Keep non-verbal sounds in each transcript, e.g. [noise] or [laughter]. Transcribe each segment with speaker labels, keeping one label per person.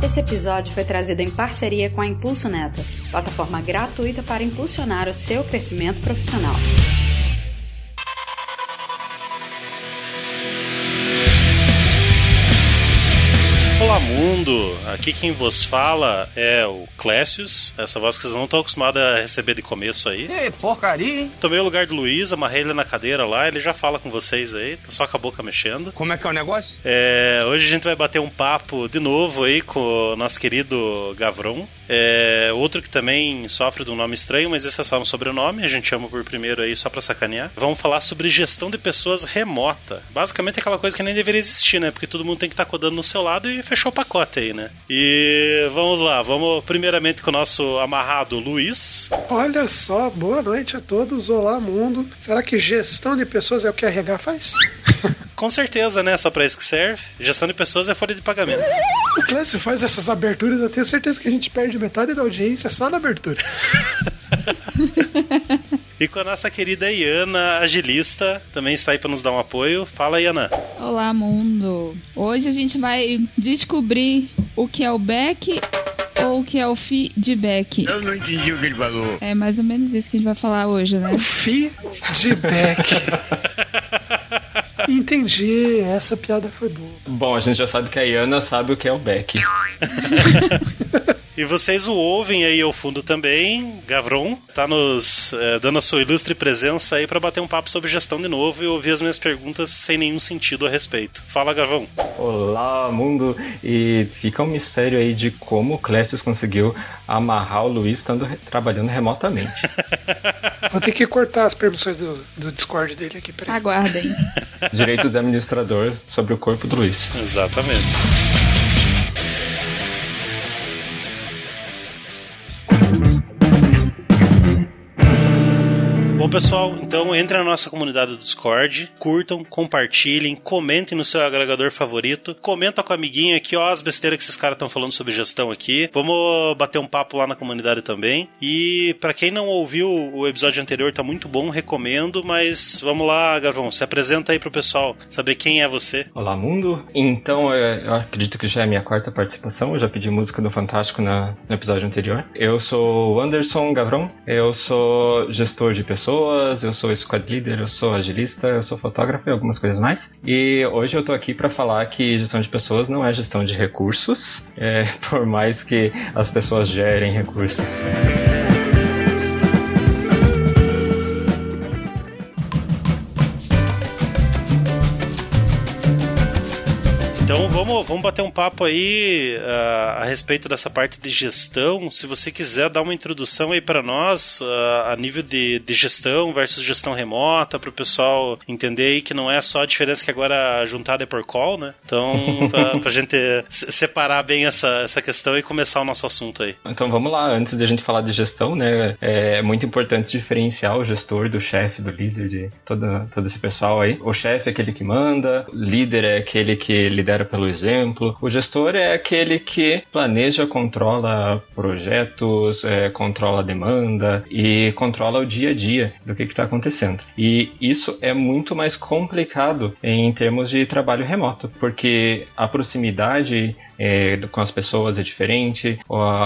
Speaker 1: Esse episódio foi trazido em parceria com a Impulso Neto, plataforma gratuita para impulsionar o seu crescimento profissional.
Speaker 2: Olá mundo, aqui quem vos fala é o Clécius, essa voz que vocês não estão acostumados a receber de começo aí.
Speaker 3: Ei, porcaria, hein?
Speaker 2: Tomei o lugar do Luiz, amarrei ele na cadeira lá, ele já fala com vocês aí, tá só com a boca mexendo.
Speaker 3: Como é que é o negócio?
Speaker 2: É, hoje a gente vai bater um papo de novo aí com o nosso querido Gavron. É, outro que também sofre de um nome estranho, mas esse é só um sobrenome, a gente chama por primeiro aí só pra sacanear. Vamos falar sobre gestão de pessoas remota. Basicamente é aquela coisa que nem deveria existir, né? Porque todo mundo tem que estar tá codando no seu lado e fechou o pacote aí, né? E vamos lá, vamos primeiramente com o nosso amarrado Luiz.
Speaker 4: Olha só, boa noite a todos, olá mundo. Será que gestão de pessoas é o que a RH faz? [laughs]
Speaker 2: Com certeza, né? Só pra isso que serve. Gestão de pessoas é folha de pagamento.
Speaker 4: O Clécio faz essas aberturas, eu tenho certeza que a gente perde metade da audiência só na abertura. [laughs]
Speaker 2: e com a nossa querida Iana, agilista, também está aí para nos dar um apoio. Fala, Iana.
Speaker 5: Olá, mundo. Hoje a gente vai descobrir o que é o back ou o que é o feedback?
Speaker 3: Eu não entendi o que ele falou.
Speaker 5: É mais ou menos isso que a gente vai falar hoje, né?
Speaker 4: O feedback. [laughs] Entendi, essa piada foi boa.
Speaker 6: Bom, a gente já sabe que a Iana sabe o que é o Beck. [laughs]
Speaker 2: E vocês o ouvem aí ao fundo também. Gavron tá nos é, dando a sua ilustre presença aí para bater um papo sobre gestão de novo e ouvir as minhas perguntas sem nenhum sentido a respeito. Fala, Gavron.
Speaker 6: Olá, mundo. E fica um mistério aí de como o Clécio conseguiu amarrar o Luiz estando re trabalhando remotamente. [laughs]
Speaker 4: Vou ter que cortar as permissões do, do Discord dele aqui. Peraí.
Speaker 5: Aguardem.
Speaker 6: Direitos do administrador sobre o corpo do Luiz.
Speaker 2: Exatamente. Bom, pessoal, então entre na nossa comunidade do Discord, curtam, compartilhem, comentem no seu agregador favorito, comenta com o amiguinho aqui, ó, as besteiras que esses caras estão falando sobre gestão aqui. Vamos bater um papo lá na comunidade também. E para quem não ouviu o episódio anterior, tá muito bom, recomendo, mas vamos lá, Gavão, se apresenta aí pro pessoal, saber quem é você.
Speaker 6: Olá, mundo. Então, eu acredito que já é minha quarta participação, eu já pedi música do Fantástico na, no episódio anterior. Eu sou o Anderson Gavron, eu sou gestor de pessoas pessoas, eu sou squad leader, eu sou agilista, eu sou fotógrafo e algumas coisas mais. E hoje eu tô aqui para falar que gestão de pessoas não é gestão de recursos, é, [laughs] por mais que as pessoas gerem recursos.
Speaker 2: Vamos, vamos bater um papo aí uh, a respeito dessa parte de gestão. Se você quiser dar uma introdução aí para nós uh, a nível de, de gestão versus gestão remota, para o pessoal entender aí que não é só a diferença que agora juntada é por call, né? Então, [laughs] para a gente separar bem essa, essa questão e começar o nosso assunto aí.
Speaker 6: Então vamos lá, antes de a gente falar de gestão, né? É muito importante diferenciar o gestor do chefe, do líder, de todo, todo esse pessoal aí. O chefe é aquele que manda, o líder é aquele que lidera lidera exemplo. O gestor é aquele que planeja, controla projetos, é, controla demanda e controla o dia a dia do que está acontecendo. E isso é muito mais complicado em termos de trabalho remoto, porque a proximidade é, com as pessoas é diferente,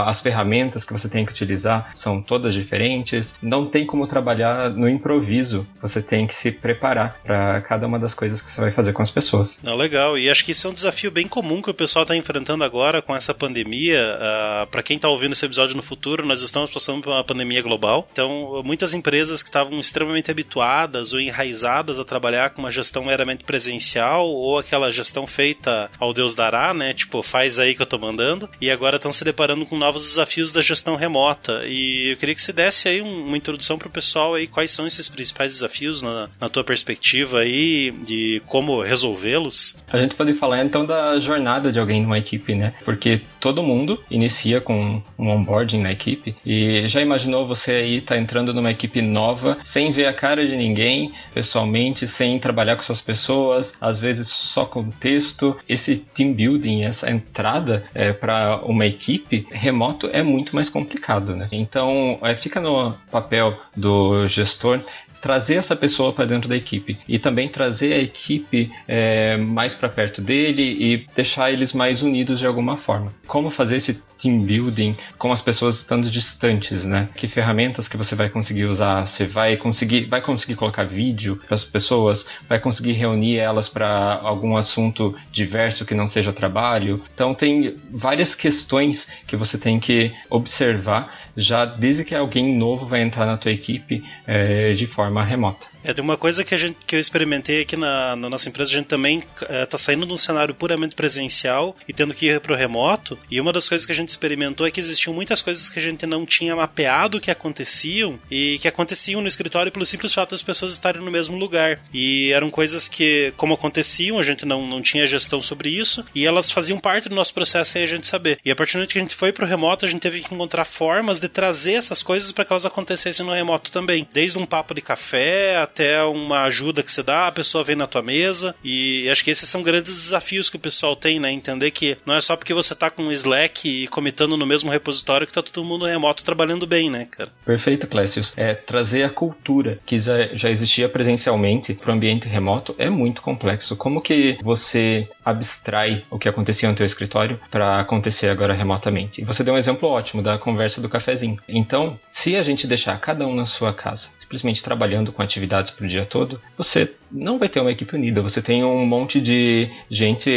Speaker 6: as ferramentas que você tem que utilizar são todas diferentes, não tem como trabalhar no improviso, você tem que se preparar para cada uma das coisas que você vai fazer com as pessoas.
Speaker 2: Não, legal, e acho que isso é um desafio bem comum que o pessoal está enfrentando agora com essa pandemia. Uh, para quem está ouvindo esse episódio no futuro, nós estamos passando por uma pandemia global, então muitas empresas que estavam extremamente habituadas ou enraizadas a trabalhar com uma gestão meramente presencial ou aquela gestão feita ao Deus dará, né? Tipo, faz aí que eu tô mandando, e agora estão se deparando com novos desafios da gestão remota. E eu queria que você desse aí uma introdução pro pessoal aí, quais são esses principais desafios na, na tua perspectiva aí, de como resolvê-los.
Speaker 6: A gente pode falar então da jornada de alguém numa equipe, né? Porque todo mundo inicia com um onboarding na equipe, e já imaginou você aí tá entrando numa equipe nova, sem ver a cara de ninguém, pessoalmente, sem trabalhar com suas pessoas, às vezes só com texto. Esse team building, essa entrada é, para uma equipe remoto é muito mais complicado, né? Então, é, fica no papel do gestor trazer essa pessoa para dentro da equipe e também trazer a equipe é, mais para perto dele e deixar eles mais unidos de alguma forma. Como fazer esse team building com as pessoas estando distantes, né? Que ferramentas que você vai conseguir usar? Você vai conseguir, vai conseguir colocar vídeo para as pessoas? Vai conseguir reunir elas para algum assunto diverso que não seja trabalho? Então tem várias questões que você tem que observar já desde que alguém novo vai entrar na tua equipe é, de forma remota.
Speaker 2: É, tem uma coisa que, a gente, que eu experimentei aqui na, na nossa empresa, a gente também está é, saindo de um cenário puramente presencial e tendo que ir para o remoto. E uma das coisas que a gente experimentou é que existiam muitas coisas que a gente não tinha mapeado que aconteciam e que aconteciam no escritório pelo simples fato das pessoas estarem no mesmo lugar. E eram coisas que, como aconteciam, a gente não, não tinha gestão sobre isso e elas faziam parte do nosso processo sem a gente saber. E a partir do momento que a gente foi para o remoto, a gente teve que encontrar formas de trazer essas coisas para que elas acontecessem no remoto também. Desde um papo de café até uma ajuda que você dá, a pessoa vem na tua mesa. E acho que esses são grandes desafios que o pessoal tem, né? Entender que não é só porque você tá com Slack e comitando no mesmo repositório que tá todo mundo remoto trabalhando bem, né, cara?
Speaker 6: Perfeito, Clécius. É trazer a cultura que já existia presencialmente para o ambiente remoto é muito complexo. Como que você abstrai o que acontecia no teu escritório para acontecer agora remotamente? Você deu um exemplo ótimo da conversa do cafezinho. Então, se a gente deixar cada um na sua casa, simplesmente trabalhando com atividades para o dia todo, você não vai ter uma equipe unida. Você tem um monte de gente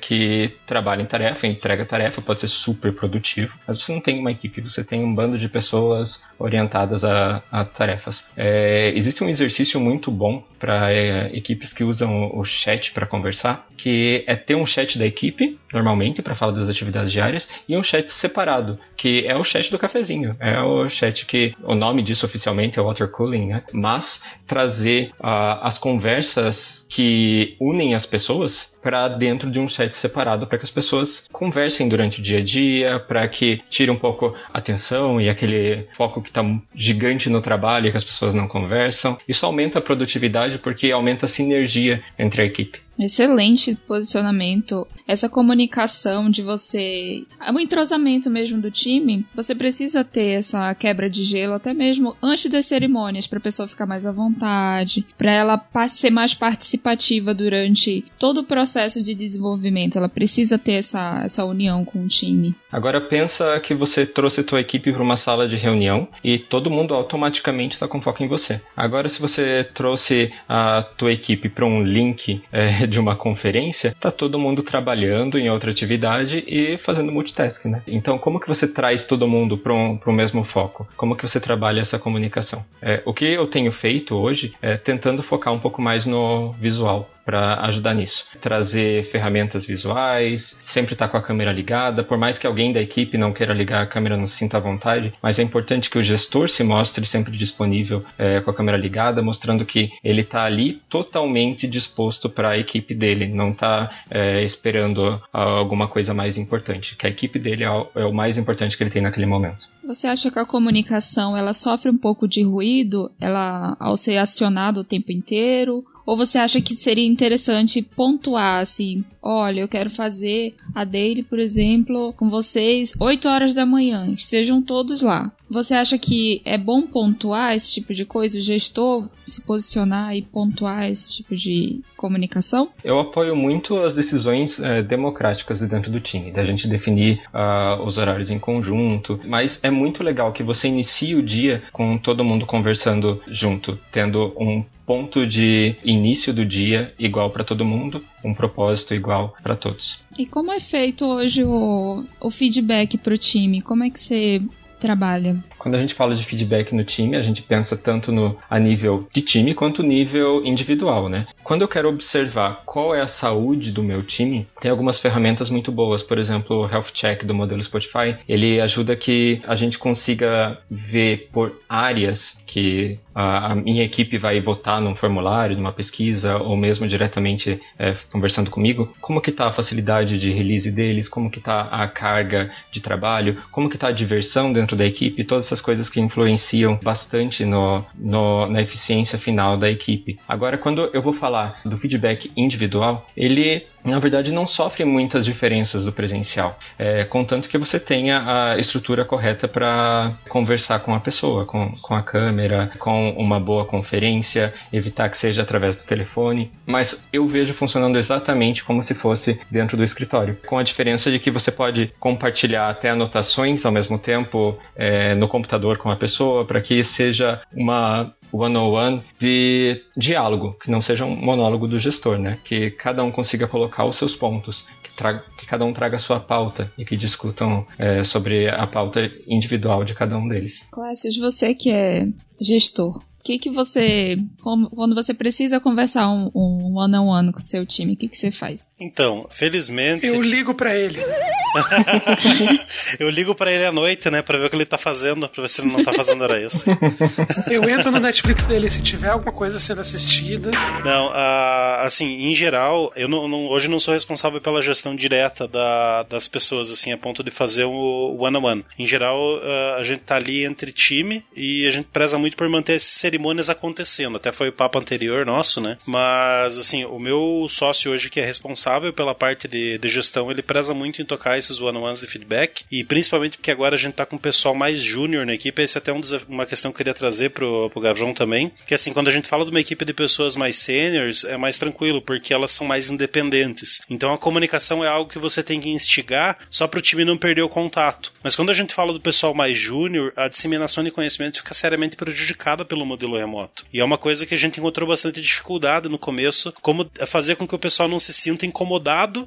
Speaker 6: que trabalha em tarefa, entrega tarefa, pode ser super produtivo, mas você não tem uma equipe, você tem um bando de pessoas orientadas a, a tarefas. É, existe um exercício muito bom para é, equipes que usam o chat para conversar, que é ter um chat da equipe, normalmente, para falar das atividades diárias, e um chat separado, que é o chat do cafezinho. É o chat que o nome disso oficialmente é water cooling, né? Mas trazer uh, as conversas que unem as pessoas para dentro de um chat separado para que as pessoas conversem durante o dia a dia, para que tire um pouco a atenção e aquele foco que está gigante no trabalho e que as pessoas não conversam. Isso aumenta a produtividade porque aumenta a sinergia entre a equipe.
Speaker 5: Excelente posicionamento. Essa comunicação de você. O entrosamento mesmo do time. Você precisa ter essa quebra de gelo até mesmo antes das cerimônias, para a pessoa ficar mais à vontade, para ela ser mais participativa durante todo o processo de desenvolvimento. Ela precisa ter essa, essa união com o time.
Speaker 6: Agora pensa que você trouxe tua equipe para uma sala de reunião e todo mundo automaticamente está com foco em você. Agora, se você trouxe a tua equipe para um link é, [laughs] de uma conferência, tá todo mundo trabalhando em outra atividade e fazendo multitasking, né? Então, como que você traz todo mundo para um, o mesmo foco? Como que você trabalha essa comunicação? É, o que eu tenho feito hoje é tentando focar um pouco mais no visual para ajudar nisso. Trazer ferramentas visuais, sempre estar tá com a câmera ligada, por mais que alguém da equipe não queira ligar a câmera, não se sinta à vontade, mas é importante que o gestor se mostre sempre disponível é, com a câmera ligada, mostrando que ele está ali totalmente disposto para a equipe dele, não está é, esperando alguma coisa mais importante, que a equipe dele é o, é o mais importante que ele tem naquele momento.
Speaker 5: Você acha que a comunicação ela sofre um pouco de ruído, ela ao ser acionada o tempo inteiro? Ou você acha que seria interessante pontuar assim, olha, eu quero fazer a daily, por exemplo, com vocês 8 horas da manhã, estejam todos lá. Você acha que é bom pontuar esse tipo de coisa, o gestor se posicionar e pontuar esse tipo de comunicação?
Speaker 6: Eu apoio muito as decisões é, democráticas dentro do time, da gente definir uh, os horários em conjunto, mas é muito legal que você inicie o dia com todo mundo conversando junto, tendo um ponto de início do dia igual para todo mundo, um propósito igual para todos.
Speaker 5: E como é feito hoje o, o feedback para o time? Como é que você trabalha?
Speaker 6: Quando a gente fala de feedback no time, a gente pensa tanto no a nível de time quanto nível individual, né? Quando eu quero observar qual é a saúde do meu time, tem algumas ferramentas muito boas. Por exemplo, o Health Check do modelo Spotify, ele ajuda que a gente consiga ver por áreas que a, minha equipe vai votar num formulário, numa pesquisa, ou mesmo diretamente é, conversando comigo, como que está a facilidade de release deles, como que está a carga de trabalho, como que está a diversão dentro da equipe, todas essas coisas que influenciam bastante no, no, na eficiência final da equipe. Agora, quando eu vou falar do feedback individual, ele na verdade, não sofre muitas diferenças do presencial, é, contanto que você tenha a estrutura correta para conversar com a pessoa, com, com a câmera, com uma boa conferência, evitar que seja através do telefone. Mas eu vejo funcionando exatamente como se fosse dentro do escritório, com a diferença de que você pode compartilhar até anotações ao mesmo tempo é, no computador com a pessoa, para que seja uma one-on-one de diálogo, que não seja um monólogo do gestor, né? Que cada um consiga colocar os seus pontos, que, traga, que cada um traga a sua pauta e que discutam é, sobre a pauta individual de cada um deles.
Speaker 5: Clássios, você que é gestor, o que, que você. Quando você precisa conversar um, um one on one com o seu time, o que, que você faz?
Speaker 2: Então, felizmente.
Speaker 4: Eu ligo para ele. [laughs]
Speaker 2: eu ligo para ele à noite, né, para ver o que ele tá fazendo, para ver se ele não tá fazendo hora isso. [laughs]
Speaker 4: eu entro no Netflix dele se tiver alguma coisa sendo assistida.
Speaker 2: Não, uh, assim, em geral, eu não, não, hoje não sou responsável pela gestão direta da, das pessoas, assim, a ponto de fazer o one on one. Em geral, uh, a gente tá ali entre time e a gente preza muito por manter esses cerimônias acontecendo. Até foi o papo anterior nosso, né? Mas, assim, o meu sócio hoje que é responsável pela parte de, de gestão, ele preza muito em tocar esses one-on-ones de feedback. E principalmente porque agora a gente tá com o pessoal mais júnior na equipe. Esse é até um uma questão que eu queria trazer pro, pro Gavrão também. Que, assim, quando a gente fala de uma equipe de pessoas mais seniors, é mais tranquilo, porque elas são mais independentes. Então a comunicação é algo que você tem que instigar só pro time não perder o contato. Mas quando a gente fala do pessoal mais júnior, a disseminação de conhecimento fica seriamente prejudicada pelo modelo remoto. E é uma coisa que a gente encontrou bastante dificuldade no começo, como fazer com que o pessoal não se sinta incomodado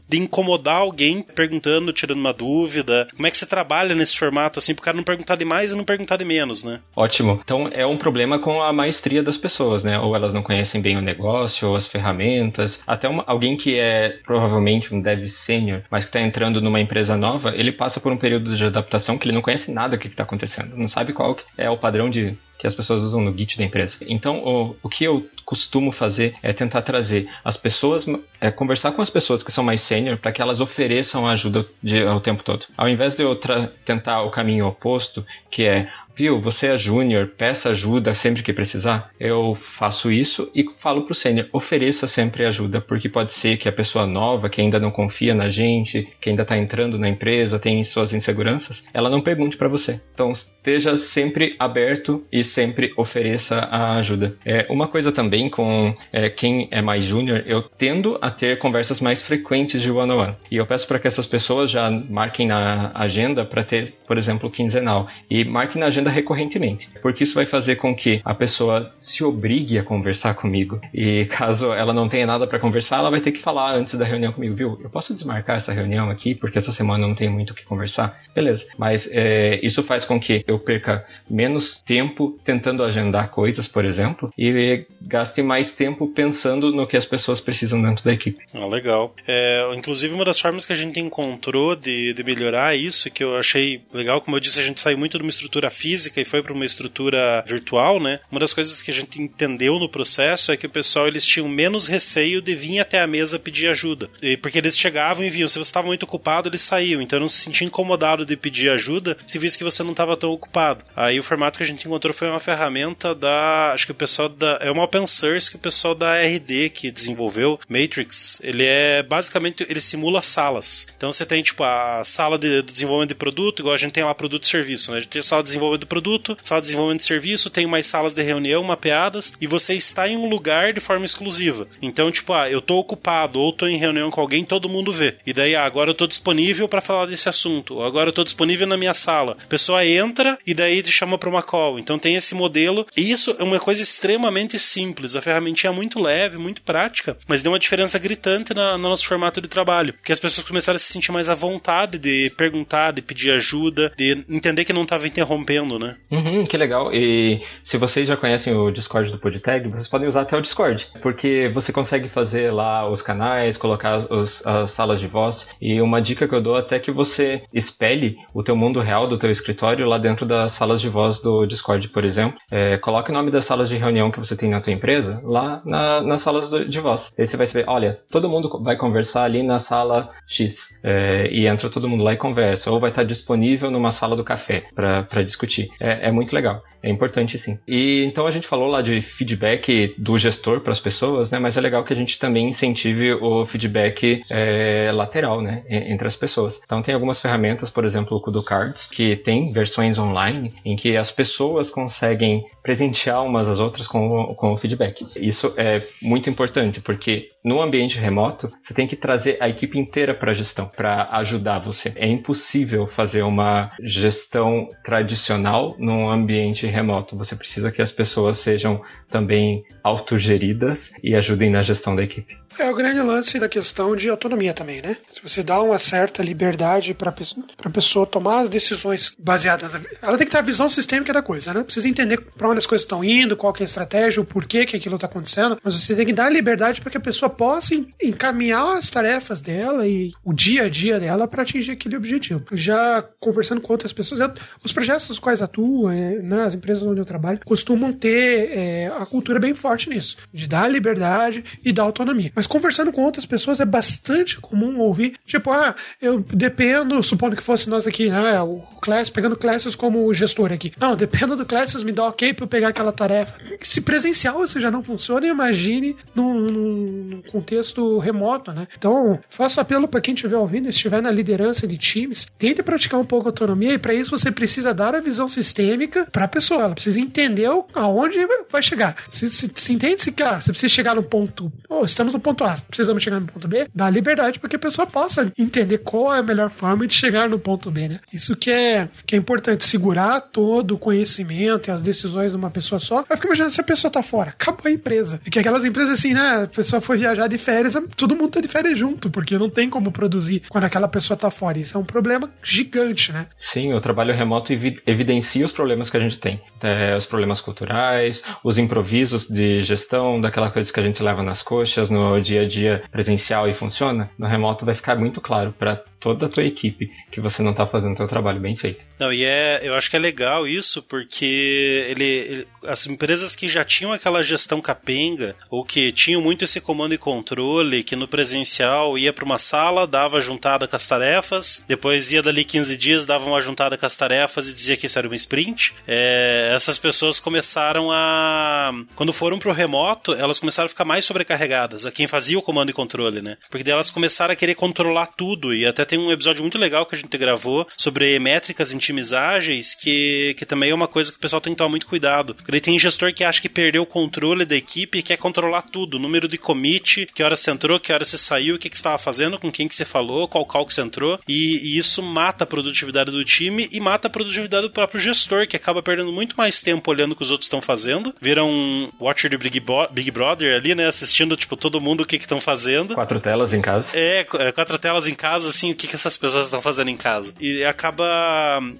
Speaker 2: de incomodar alguém perguntando, tirando uma dúvida. Como é que você trabalha nesse formato, assim, pro cara não perguntar de mais e não perguntar de menos, né?
Speaker 6: Ótimo. Então é um problema com a maestria das pessoas, né? Ou elas não conhecem bem o negócio, ou as ferramentas. Até uma, alguém que é provavelmente um dev sênior, mas que está entrando numa empresa nova, ele passa por um período de adaptação que ele não conhece nada do que está acontecendo. Não sabe qual é o padrão de que as pessoas usam no Git da empresa. Então, o, o que eu costumo fazer é tentar trazer as pessoas, é conversar com as pessoas que são mais sênior para que elas ofereçam ajuda de, o tempo todo. Ao invés de eu tentar o caminho oposto, que é viu, você é júnior, peça ajuda sempre que precisar. Eu faço isso e falo pro sênior, ofereça sempre ajuda, porque pode ser que a pessoa nova, que ainda não confia na gente, que ainda está entrando na empresa, tem suas inseguranças, ela não pergunte para você. Então, esteja sempre aberto e sempre ofereça a ajuda. É, uma coisa também com é, quem é mais júnior, eu tendo a ter conversas mais frequentes de one-on-one. -on -one. E eu peço para que essas pessoas já marquem na agenda para ter, por exemplo, quinzenal. E marquem na agenda recorrentemente, porque isso vai fazer com que a pessoa se obrigue a conversar comigo. E caso ela não tenha nada para conversar, ela vai ter que falar antes da reunião comigo, viu? Eu posso desmarcar essa reunião aqui porque essa semana eu não tenho muito o que conversar? Beleza. Mas é, isso faz com que eu perca menos tempo tentando agendar coisas, por exemplo, e gaste mais tempo pensando no que as pessoas precisam dentro da equipe.
Speaker 2: Ah, legal. É, inclusive, uma das formas que a gente encontrou de, de melhorar isso, que eu achei legal, como eu disse, a gente saiu muito de uma estrutura física física e foi para uma estrutura virtual, né? Uma das coisas que a gente entendeu no processo é que o pessoal eles tinham menos receio de vir até a mesa pedir ajuda. E porque eles chegavam e viam, se você estava muito ocupado, eles saíam. Então não se sentia incomodado de pedir ajuda se visse que você não estava tão ocupado. Aí o formato que a gente encontrou foi uma ferramenta da. Acho que o pessoal da. É uma open source que o pessoal da RD que desenvolveu, Matrix. Ele é basicamente. Ele simula salas. Então você tem, tipo, a sala de, desenvolvimento de produto, igual a gente tem lá produto e serviço, né? A gente tem a sala de desenvolvimento produto, sala de desenvolvimento de serviço, tem mais salas de reunião mapeadas e você está em um lugar de forma exclusiva. Então, tipo, ah, eu tô ocupado ou tô em reunião com alguém, todo mundo vê. E daí, ah, agora eu tô disponível para falar desse assunto, ou agora eu tô disponível na minha sala. A pessoa entra e daí te chama para uma call. Então tem esse modelo. E isso é uma coisa extremamente simples. A ferramentinha é muito leve, muito prática, mas deu uma diferença gritante na, no nosso formato de trabalho. Porque as pessoas começaram a se sentir mais à vontade de perguntar, de pedir ajuda, de entender que não estava interrompendo né?
Speaker 6: Uhum, que legal. E se vocês já conhecem o Discord do PodTag, vocês podem usar até o Discord, porque você consegue fazer lá os canais, colocar os, as salas de voz. E uma dica que eu dou até que você espelhe o teu mundo real do teu escritório lá dentro das salas de voz do Discord, por exemplo. É, coloque o nome das salas de reunião que você tem na tua empresa lá na, nas salas de voz. Aí você vai saber, olha, todo mundo vai conversar ali na sala X. É, e entra todo mundo lá e conversa. Ou vai estar disponível numa sala do café para discutir. É, é muito legal. É importante sim. E então a gente falou lá de feedback do gestor para as pessoas, né? Mas é legal que a gente também incentive o feedback é, lateral, né? Entre as pessoas. Então tem algumas ferramentas, por exemplo, o Kudo Cards, que tem versões online em que as pessoas conseguem presentear umas às outras com, com o feedback. Isso é muito importante, porque no ambiente remoto, você tem que trazer a equipe inteira para a gestão, para ajudar você. É impossível fazer uma gestão tradicional num ambiente remoto. Você precisa que as pessoas sejam também autogeridas e ajudem na gestão da equipe.
Speaker 4: É o grande lance da questão de autonomia também, né? Se você dá uma certa liberdade para a pessoa tomar as decisões baseadas. Ela tem que ter a visão sistêmica da coisa, né? Precisa entender para onde as coisas estão indo, qual é a estratégia, o porquê que aquilo está acontecendo. Mas você tem que dar liberdade para que a pessoa possa encaminhar as tarefas dela e o dia a dia dela para atingir aquele objetivo. Já conversando com outras pessoas, os projetos nos quais atuam, é, né, as empresas onde eu trabalho, costumam ter é, a cultura bem forte nisso, de dar liberdade e dar autonomia. Mas conversando com outras pessoas é bastante comum ouvir, tipo, ah, eu dependo, supondo que fosse nós aqui, né, o Class, pegando Classes como gestor aqui. Não, dependo do Classes, me dá ok para eu pegar aquela tarefa. Se presencial isso já não funciona, imagine num, num contexto remoto, né? Então, faço apelo para quem estiver ouvindo, estiver na liderança de times, tente praticar um pouco a autonomia e para isso você precisa dar a visão sistêmica para a pessoa. Ela precisa entender aonde vai chegar. Se, se, se entende se, cara, você precisa chegar no ponto, oh, estamos no ponto A, precisamos chegar no ponto B, dá liberdade para que a pessoa possa entender qual é a melhor forma de chegar no ponto B, né? Isso que é, que é importante, segurar todo o conhecimento e as decisões de uma pessoa só. Eu fico imaginando se a pessoa tá fora, acabou a empresa. E que aquelas empresas assim, né, a pessoa foi viajar de férias, todo mundo tá de férias junto, porque não tem como produzir quando aquela pessoa tá fora. Isso é um problema gigante, né?
Speaker 6: Sim, o trabalho remoto evidencia os problemas que a gente tem. É, os problemas culturais, os improvisos de gestão, daquela coisa que a gente leva nas coxas no dia a dia presencial e funciona. No remoto vai ficar muito claro para toda a tua equipe que você não está fazendo o teu trabalho bem feito.
Speaker 2: Não, e é, eu acho que é legal isso, porque ele, ele, as empresas que já tinham aquela gestão capenga, ou que tinham muito esse comando e controle, que no presencial ia para uma sala, dava juntada com as tarefas, depois ia dali 15 dias, dava uma juntada com as tarefas e dizia que isso era uma sprint. É, essas pessoas começaram a. Quando foram pro remoto, elas começaram a ficar mais sobrecarregadas, a quem fazia o comando e controle, né? Porque daí elas começaram a querer controlar tudo e até tem um episódio muito legal que a gente gravou sobre métricas em times ágeis, que, que também é uma coisa que o pessoal tem que tomar muito cuidado. Porque tem gestor que acha que perdeu o controle da equipe e quer controlar tudo. Número de commit, que hora você entrou, que hora você saiu, o que, que você estava fazendo, com quem que você falou, qual call que você entrou. E, e isso mata a produtividade do time e mata a produtividade do próprio gestor, que acaba perdendo muito mais tempo olhando o que os outros estão fazendo. Vira um watcher de Big, Bo Big Brother ali, né? Assistindo, tipo, todo mundo o que estão fazendo.
Speaker 6: Quatro telas em casa.
Speaker 2: É, é, quatro telas em casa, assim, o que, que essas pessoas estão fazendo em casa. E acaba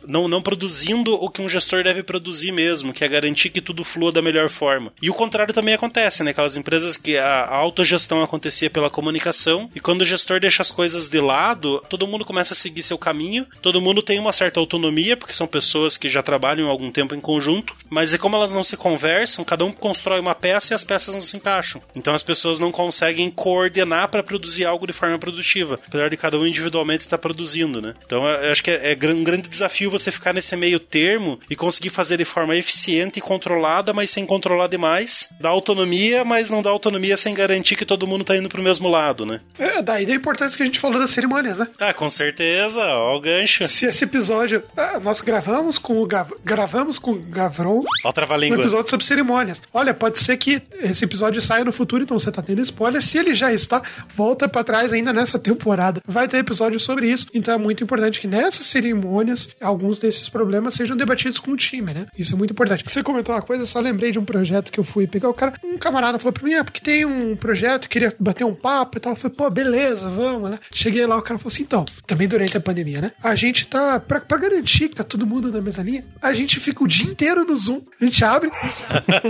Speaker 2: não, não produzindo o que um gestor deve produzir mesmo, que é garantir que tudo flua da melhor forma. E o contrário também acontece, né? Aquelas empresas que a autogestão acontecia pela comunicação, e quando o gestor deixa as coisas de lado, todo mundo começa a seguir seu caminho, todo mundo tem uma certa autonomia, porque são pessoas que já trabalham algum tempo em conjunto, mas é como elas não se conversam, cada um constrói uma peça e as peças não se encaixam. Então as pessoas não conseguem coordenar para produzir algo de forma produtiva, apesar de cada um individualmente estar tá produzindo, né? Então eu acho que é, é um grande desafio você ficar nesse meio termo e conseguir fazer de forma eficiente e controlada, mas sem controlar demais. Dá autonomia, mas não dá autonomia sem garantir que todo mundo tá indo pro mesmo lado, né?
Speaker 4: É, daí da importância que a gente falou das cerimônias, né?
Speaker 2: Ah, com certeza, ó o gancho.
Speaker 4: Se esse episódio. Ah, nós gravamos com o Gav... gravamos com o Gavron
Speaker 2: Outra
Speaker 4: um episódio sobre cerimônias. Olha, pode ser que esse episódio saia no futuro, então você tá tendo spoiler. Se ele já está, volta para trás ainda nessa temporada. Vai ter episódio sobre isso. Então é muito importante que nessas cerimônias alguns desses problemas sejam debatidos com o time, né? Isso é muito importante. Você comentou uma coisa, só lembrei de um projeto que eu fui pegar. O cara, um camarada falou pra mim, é porque tem um projeto, queria bater um papo e tal. Eu falei, pô, beleza, vamos, né? Cheguei lá, o cara falou assim, então, também durante a pandemia, né? A gente tá, pra, pra garantir que tá todo mundo na mesma linha, a gente fica o dia inteiro no Zoom. A gente abre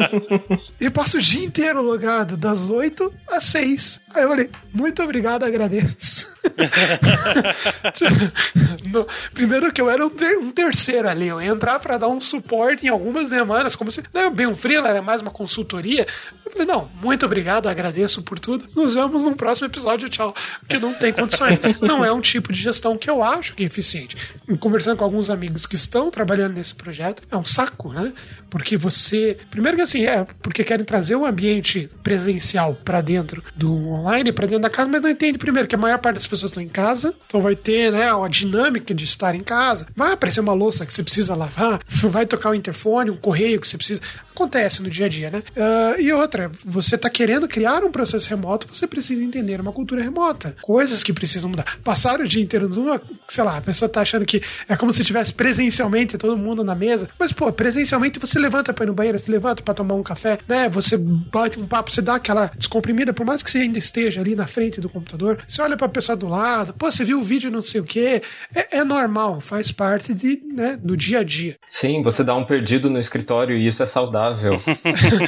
Speaker 4: [laughs] e passa o dia inteiro logado, das 8 às 6. Aí eu falei, muito obrigado, agradeço. [laughs] no, primeiro que eu era um, ter, um, terceiro ali, eu ia entrar para dar um suporte em algumas semanas, como se não é bem um freela, era mais uma consultoria. falei, não, muito obrigado, agradeço por tudo. Nos vemos no próximo episódio, tchau. Porque não tem condições. [laughs] não é um tipo de gestão que eu acho que é eficiente. Conversando com alguns amigos que estão trabalhando nesse projeto, é um saco, né? Porque você. Primeiro que assim, é porque querem trazer um ambiente presencial para dentro do online, para dentro da casa, mas não entende primeiro que a maior parte das pessoas estão em casa, então vai ter, né, uma dinâmica de estar em casa. Vai aparecer uma louça que você precisa lavar, [laughs] vai tocar o interfone, um correio que você precisa. Acontece no dia a dia, né? Uh, e outra, você está querendo criar um processo remoto, você precisa entender uma cultura remota. Coisas que precisam mudar. Passar o dia inteiro numa, sei lá, a pessoa tá achando que é como se tivesse presencialmente todo mundo na mesa. Mas, pô, presencialmente você levanta para ir no banheiro, você levanta para tomar um café, né? Você bate um papo, você dá aquela descomprimida, por mais que você ainda esteja ali na frente do computador, você olha pra pessoa do lado, pô, você viu o vídeo não sei o que. É, é normal, faz parte de, né, do dia a dia.
Speaker 6: Sim, você dá um perdido no escritório e isso é saudável.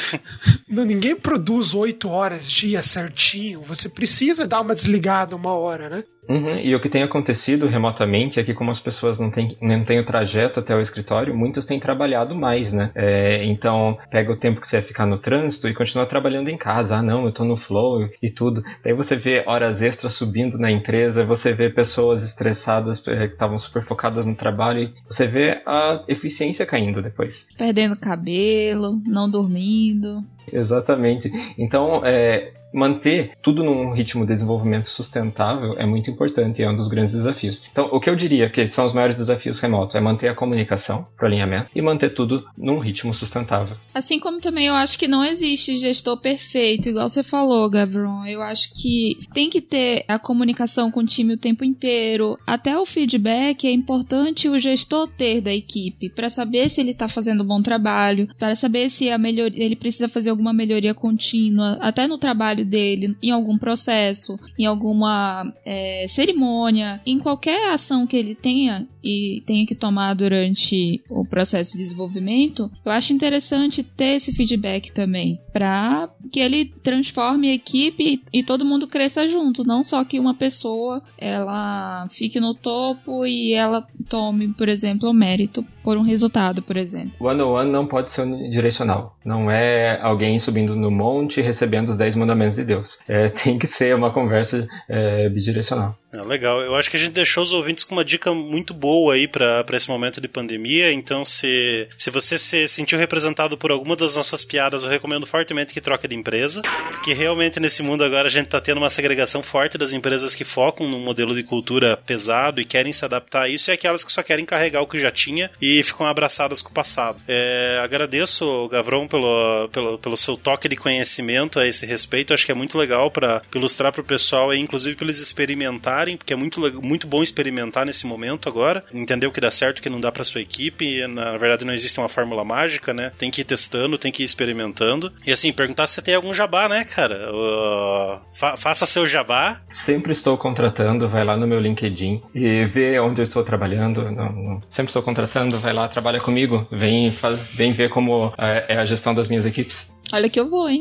Speaker 6: [laughs]
Speaker 4: Ninguém produz oito horas dia certinho. Você precisa dar uma desligada uma hora, né?
Speaker 6: Uhum. E o que tem acontecido remotamente é que, como as pessoas não têm, não têm o trajeto até o escritório, muitas têm trabalhado mais, né? É, então, pega o tempo que você ia ficar no trânsito e continua trabalhando em casa. Ah, não, eu tô no flow e tudo. Daí você vê horas extras subindo na empresa, você vê pessoas estressadas é, que estavam super focadas no trabalho e você vê a eficiência caindo depois.
Speaker 5: Perdendo cabelo, não dormindo.
Speaker 6: Exatamente. Então, é, manter tudo num ritmo de desenvolvimento sustentável é muito importante e é um dos grandes desafios. Então, o que eu diria que são os maiores desafios remotos é manter a comunicação para alinhamento e manter tudo num ritmo sustentável.
Speaker 5: Assim como também eu acho que não existe gestor perfeito, igual você falou, Gavron. Eu acho que tem que ter a comunicação com o time o tempo inteiro. Até o feedback é importante o gestor ter da equipe para saber se ele está fazendo um bom trabalho, para saber se a melhor... ele precisa fazer alguma melhoria contínua, até no trabalho dele, em algum processo, em alguma é, cerimônia, em qualquer ação que ele tenha e tenha que tomar durante o processo de desenvolvimento, eu acho interessante ter esse feedback também, para que ele transforme a equipe e todo mundo cresça junto, não só que uma pessoa ela fique no topo e ela tome, por exemplo, o mérito por um resultado, por exemplo.
Speaker 6: One on one não pode ser unidirecional. Não é alguém subindo no monte e recebendo os 10 mandamentos de Deus. É, [laughs] tem que ser uma conversa é, bidirecional.
Speaker 2: É, legal. Eu acho que a gente deixou os ouvintes com uma dica muito boa aí para esse momento de pandemia. Então, se, se você se sentiu representado por alguma das nossas piadas, eu recomendo fortemente que troque de empresa. Porque realmente nesse mundo agora a gente tá tendo uma segregação forte das empresas que focam num modelo de cultura pesado e querem se adaptar a isso e aquelas que só querem carregar o que já tinha e ficam abraçadas com o passado. É, agradeço, Gavron, pelo, pelo, pelo seu toque de conhecimento a esse respeito. Acho que é muito legal para ilustrar para o pessoal, e inclusive para eles experimentarem, porque é muito, muito bom experimentar nesse momento agora, entender o que dá certo o que não dá para sua equipe. Na verdade, não existe uma fórmula mágica, né? Tem que ir testando, tem que ir experimentando. E assim, perguntar se você tem algum jabá, né, cara? Uh, fa faça seu jabá.
Speaker 6: Sempre estou contratando, vai lá no meu LinkedIn e vê onde eu estou trabalhando. Não, não. Sempre estou contratando, vai lá, trabalha comigo, vem, faz, vem ver como é, é a gestão das minhas equipes.
Speaker 5: Olha que eu vou, hein?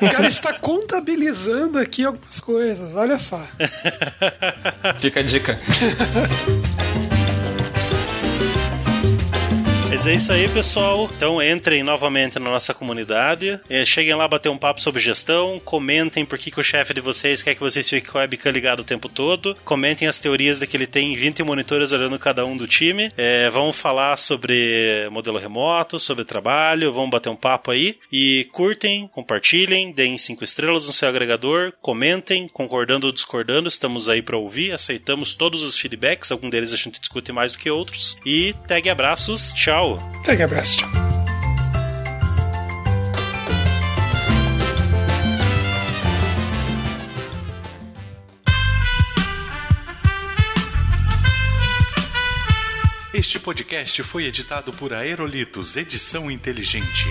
Speaker 4: o cara está contabilizando aqui algumas coisas, olha só.
Speaker 6: Fica a dica. [laughs]
Speaker 2: Mas é isso aí, pessoal. Então entrem novamente na nossa comunidade. É, cheguem lá bater um papo sobre gestão. Comentem por que, o chefe de vocês quer que vocês fiquem com a webcam ligado o tempo todo. Comentem as teorias de que ele tem 20 monitores olhando cada um do time. É, vamos falar sobre modelo remoto, sobre trabalho. Vamos bater um papo aí. E curtem, compartilhem, deem 5 estrelas no seu agregador. Comentem, concordando ou discordando. Estamos aí para ouvir. Aceitamos todos os feedbacks. Algum deles a gente discute mais do que outros. E tag abraços. Tchau. Tchau.
Speaker 4: Até que abraço. Tchau.
Speaker 7: Este podcast foi editado por Aerolitos Edição Inteligente.